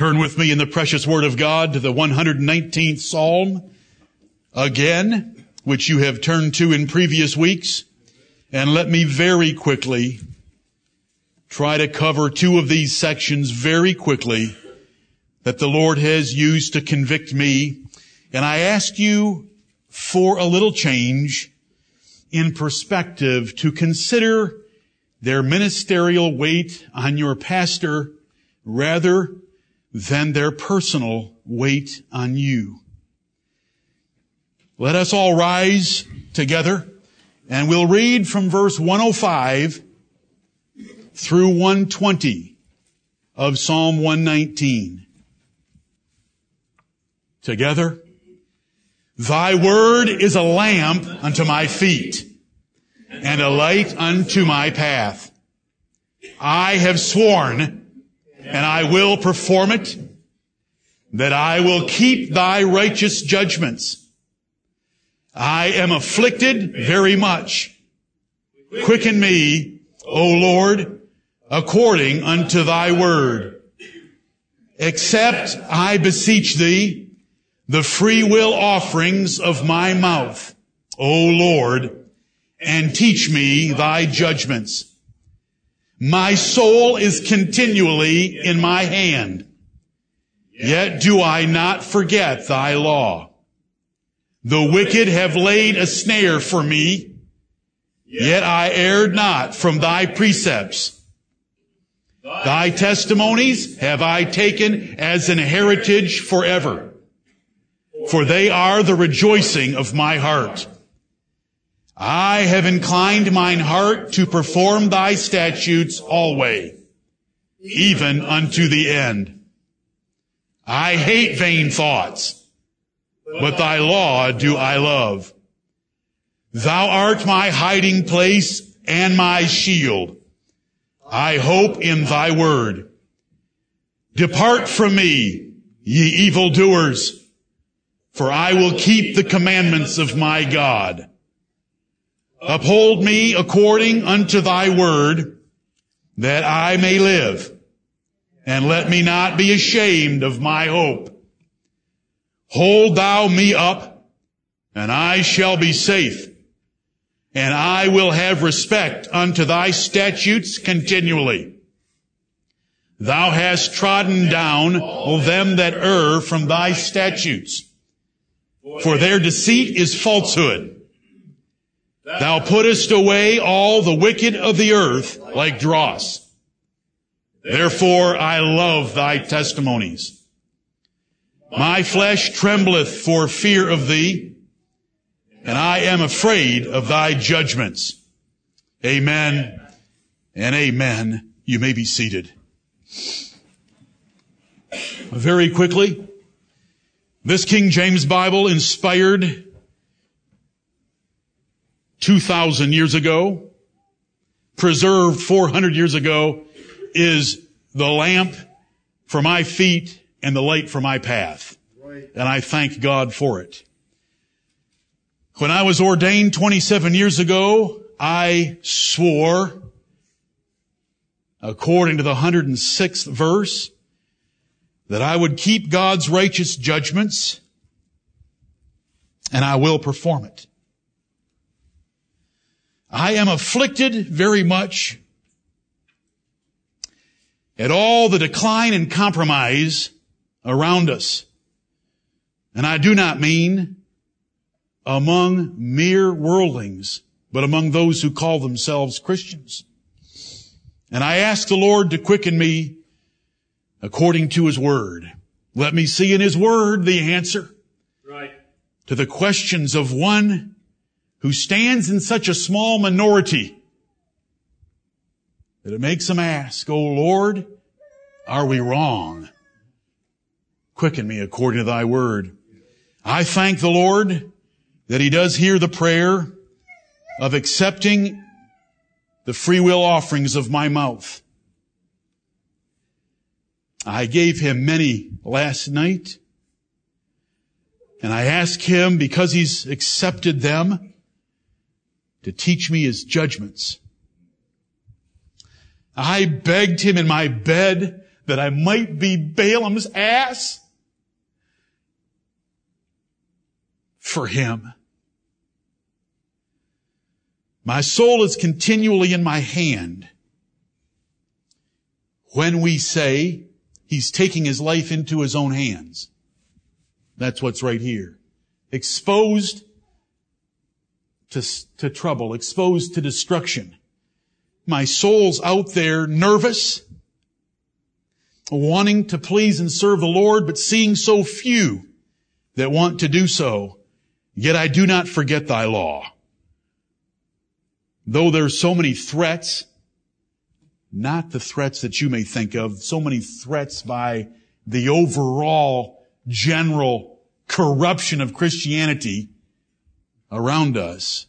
Turn with me in the precious word of God to the 119th Psalm again, which you have turned to in previous weeks. And let me very quickly try to cover two of these sections very quickly that the Lord has used to convict me. And I ask you for a little change in perspective to consider their ministerial weight on your pastor rather than their personal weight on you. Let us all rise together and we'll read from verse 105 through 120 of Psalm 119. Together, Thy word is a lamp unto my feet and a light unto my path. I have sworn and I will perform it, that I will keep thy righteous judgments. I am afflicted very much. Quicken me, O Lord, according unto thy word. Accept, I beseech thee, the free will offerings of my mouth, O Lord, and teach me thy judgments. My soul is continually in my hand. Yet do I not forget thy law. The wicked have laid a snare for me, yet I erred not from thy precepts. Thy testimonies have I taken as an heritage forever, for they are the rejoicing of my heart. I have inclined mine heart to perform thy statutes always, even unto the end. I hate vain thoughts, but thy law do I love. Thou art my hiding place and my shield. I hope in thy word. Depart from me, ye evildoers, for I will keep the commandments of my God. Uphold me according unto thy word, that I may live, and let me not be ashamed of my hope. Hold thou me up, and I shall be safe, and I will have respect unto thy statutes continually. Thou hast trodden down all them that err from thy statutes, for their deceit is falsehood Thou puttest away all the wicked of the earth like dross. Therefore I love thy testimonies. My flesh trembleth for fear of thee, and I am afraid of thy judgments. Amen and amen. You may be seated. Very quickly, this King James Bible inspired 2,000 years ago, preserved 400 years ago, is the lamp for my feet and the light for my path. And I thank God for it. When I was ordained 27 years ago, I swore, according to the 106th verse, that I would keep God's righteous judgments and I will perform it. I am afflicted very much at all the decline and compromise around us. And I do not mean among mere worldlings, but among those who call themselves Christians. And I ask the Lord to quicken me according to His Word. Let me see in His Word the answer right. to the questions of one who stands in such a small minority that it makes him ask, O Lord, are we wrong? Quicken me according to thy word. I thank the Lord that he does hear the prayer of accepting the free will offerings of my mouth. I gave him many last night and I ask him because he's accepted them to teach me his judgments. I begged him in my bed that I might be Balaam's ass for him. My soul is continually in my hand. When we say he's taking his life into his own hands. That's what's right here. Exposed to, to trouble, exposed to destruction. My soul's out there nervous, wanting to please and serve the Lord, but seeing so few that want to do so. Yet I do not forget thy law. Though there's so many threats, not the threats that you may think of, so many threats by the overall general corruption of Christianity around us.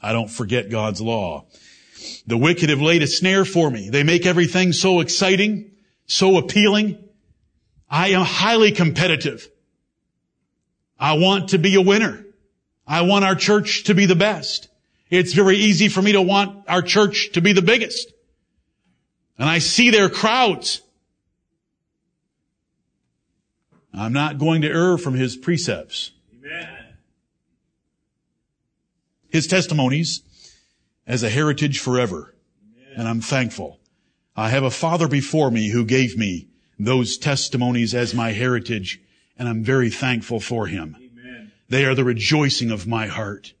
I don't forget God's law. The wicked have laid a snare for me. They make everything so exciting, so appealing. I am highly competitive. I want to be a winner. I want our church to be the best. It's very easy for me to want our church to be the biggest. And I see their crowds. I'm not going to err from his precepts. Amen. His testimonies as a heritage forever. And I'm thankful. I have a father before me who gave me those testimonies as my heritage, and I'm very thankful for him. Amen. They are the rejoicing of my heart.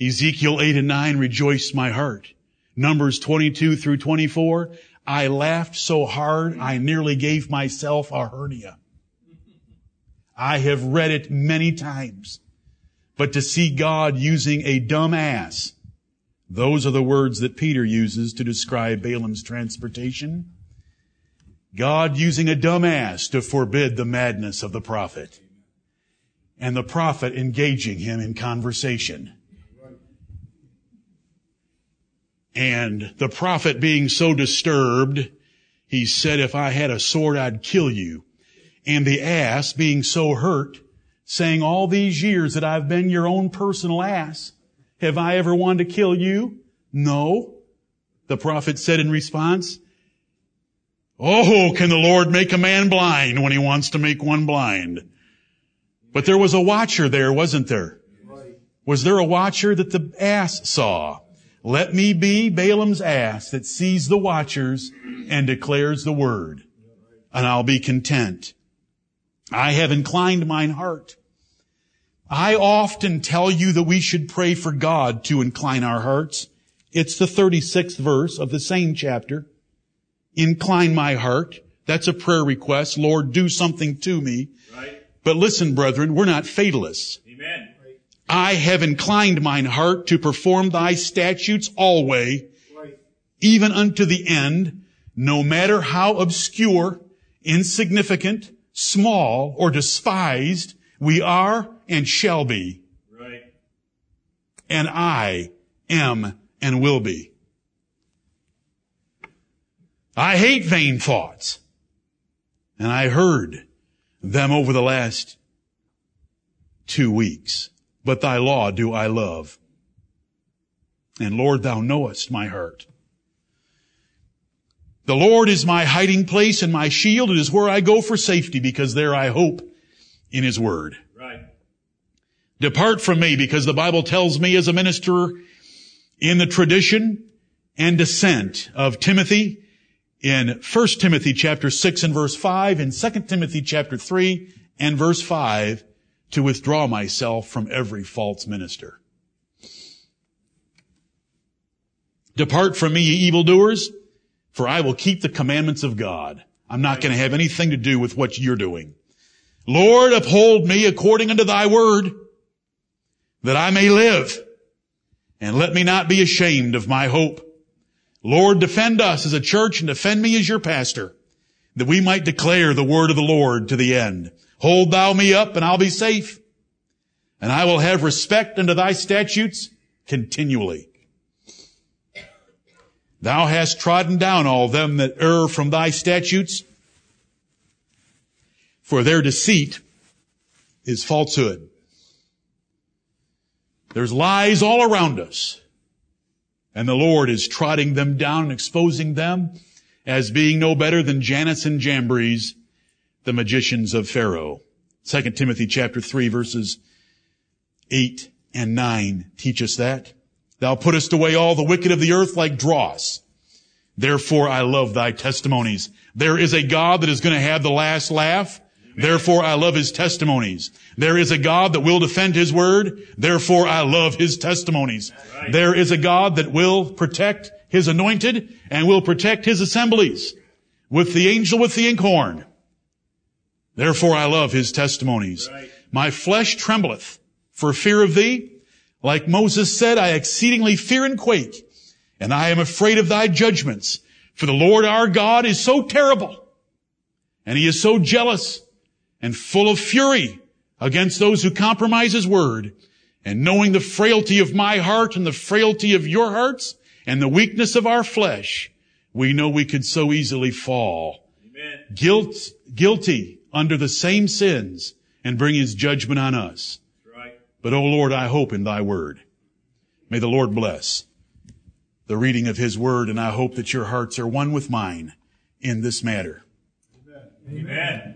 Ezekiel 8 and 9 rejoiced my heart. Numbers 22 through 24, I laughed so hard I nearly gave myself a hernia. I have read it many times. But to see God using a dumb ass, those are the words that Peter uses to describe Balaam's transportation. God using a dumb ass to forbid the madness of the prophet. And the prophet engaging him in conversation. And the prophet being so disturbed, he said, if I had a sword, I'd kill you. And the ass being so hurt, saying all these years that I've been your own personal ass, have I ever wanted to kill you? No. The prophet said in response, Oh, can the Lord make a man blind when he wants to make one blind? But there was a watcher there, wasn't there? Was there a watcher that the ass saw? Let me be Balaam's ass that sees the watchers and declares the word, and I'll be content. I have inclined mine heart. I often tell you that we should pray for God to incline our hearts. It's the 36th verse of the same chapter. Incline my heart. That's a prayer request. Lord, do something to me. Right. But listen, brethren, we're not fatalists. Amen. I have inclined mine heart to perform thy statutes always, right. even unto the end, no matter how obscure, insignificant, small, or despised we are and shall be. Right. And I am and will be. I hate vain thoughts. And I heard them over the last two weeks but thy law do I love. And Lord, thou knowest my heart. The Lord is my hiding place and my shield. It is where I go for safety because there I hope in his word. Depart from me because the Bible tells me as a minister in the tradition and descent of Timothy in 1 Timothy chapter 6 and verse 5 and 2 Timothy chapter 3 and verse 5 to withdraw myself from every false minister. Depart from me, ye evildoers, for I will keep the commandments of God. I'm not going to have anything to do with what you're doing. Lord, uphold me according unto thy word, that I may live, and let me not be ashamed of my hope. Lord, defend us as a church and defend me as your pastor, that we might declare the word of the Lord to the end. Hold thou me up and I'll be safe. And I will have respect unto thy statutes continually. Thou hast trodden down all them that err from thy statutes, for their deceit is falsehood. There's lies all around us, and the Lord is trotting them down and exposing them as being no better than Jannes and Jambres, the magicians of Pharaoh. 2 Timothy chapter 3 verses 8 and 9 teach us that. Thou puttest away all the wicked of the earth like dross. Therefore I love thy testimonies. There is a God that is going to have the last laugh. Therefore I love his testimonies. There is a God that will defend his word. Therefore I love his testimonies. There is a God that will protect his anointed and will protect his assemblies with the angel with the inkhorn. Therefore I love his testimonies. My flesh trembleth for fear of thee. Like Moses said, I exceedingly fear and quake, and I am afraid of thy judgments. For the Lord our God is so terrible, and he is so jealous and full of fury against those who compromise his word. And knowing the frailty of my heart and the frailty of your hearts and the weakness of our flesh, we know we could so easily fall. Amen. Guilt, guilty under the same sins and bring his judgment on us. Right. But, oh Lord, I hope in thy word. May the Lord bless the reading of his word, and I hope that your hearts are one with mine in this matter. Amen. Amen.